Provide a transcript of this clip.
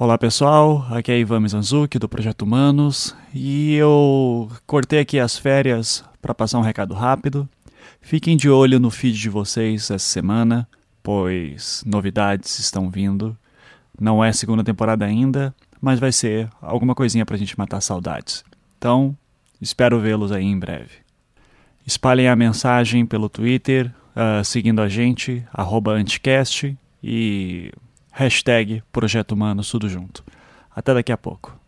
Olá pessoal, aqui é Ivan Mizanzuki do Projeto Humanos e eu cortei aqui as férias para passar um recado rápido. Fiquem de olho no feed de vocês essa semana, pois novidades estão vindo. Não é segunda temporada ainda, mas vai ser alguma coisinha para a gente matar saudades. Então, espero vê-los aí em breve. Espalhem a mensagem pelo Twitter, uh, seguindo a gente, Anticast e Hashtag Projeto Humano, tudo junto. Até daqui a pouco.